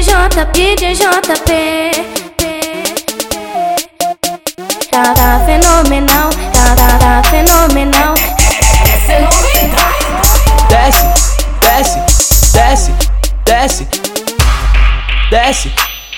DJ JP Tá, tá fenomenal, tá, tá, tá fenomenal. Desce, desce, desce, desce, desce,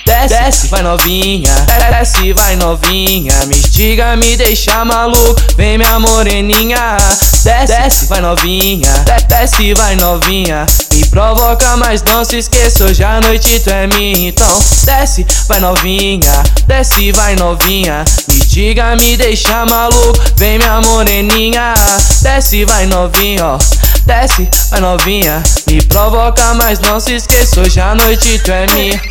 desce, desce, vai novinha, desce, vai novinha, me estiga, me deixa maluco, vem minha moreninha, desce, desce, vai novinha, desce, vai novinha, me provoca, mas não se esqueça, hoje à noite tu é minha, então desce, vai novinha, desce, vai novinha, me estiga, me deixa maluco, vem minha moreninha, desce, vai novinha, ó. Desce, vai novinha, me provoca, mas não se esqueça, hoje à noite tu é minha.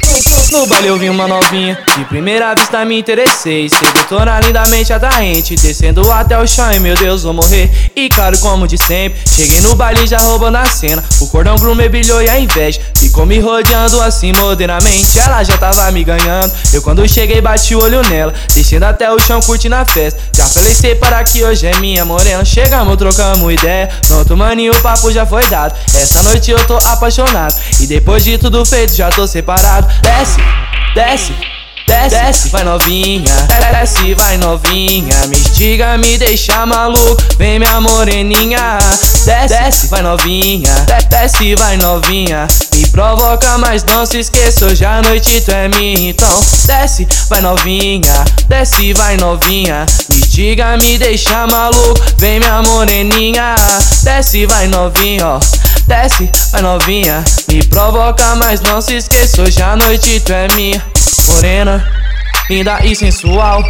No baile eu vi uma novinha, de primeira vista me interessei. Sedutora lindamente atraente, descendo até o chão e meu Deus, vou morrer. E caro como de sempre, cheguei no baile já roubando a cena. O cordão grumê brilhou e a inveja ficou me rodeando assim moderadamente. Ela já tava me ganhando, eu quando cheguei bati o olho nela, descendo até o chão curtindo a festa. Já falei para que hoje é minha morena, chegamos, trocamos ideia. Pronto, maninho, o papo já foi dado. Essa noite eu tô apaixonado, e depois de tudo feito já tô separado. Desce, desce. Desce, desce, vai novinha, desce, vai novinha, me estiga, me deixa maluco, vem minha moreninha, desce, desce, vai novinha, desce, vai novinha, me provoca, mas não se esqueça, hoje à noite tu é minha, então desce, vai novinha, desce, vai novinha, me estiga, me deixa maluco, vem minha moreninha, desce, vai novinha, ó. Desce, vai novinha, me provoca, mas não se esqueça, hoje à noite tu é minha morena, linda e sensual.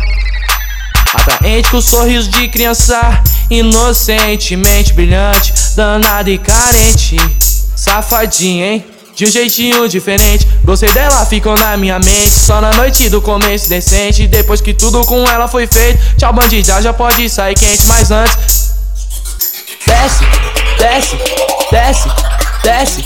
Atraente com sorriso de criança, inocentemente brilhante, danada e carente. Safadinha, hein? De um jeitinho diferente, gostei dela, ficou na minha mente. Só na noite do começo decente, depois que tudo com ela foi feito. Tchau, bandida, já pode sair quente, mas antes. Desce, desce, desce, desce.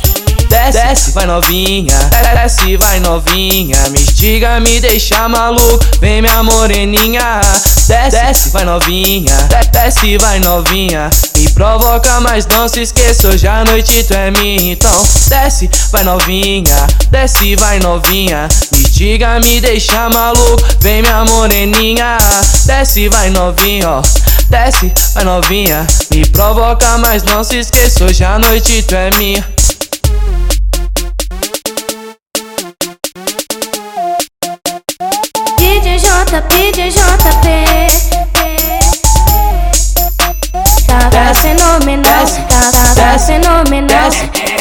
Desce, desce, vai novinha, desce, vai novinha, me estiga, me deixa maluco, vem minha moreninha, desce, desce, vai novinha, desce, vai novinha, me provoca, mas não se esqueça, hoje à noite tu é minha, então desce, vai novinha, desce, vai novinha, estiga, me deixa maluco, vem minha moreninha, desce, vai novinha, ó. Desce, vai novinha, me provoca, mas não se esqueça, hoje à noite tu é minha. DJ JP, DJ JP Tá, tá fenomenal, tá, tá fenomenal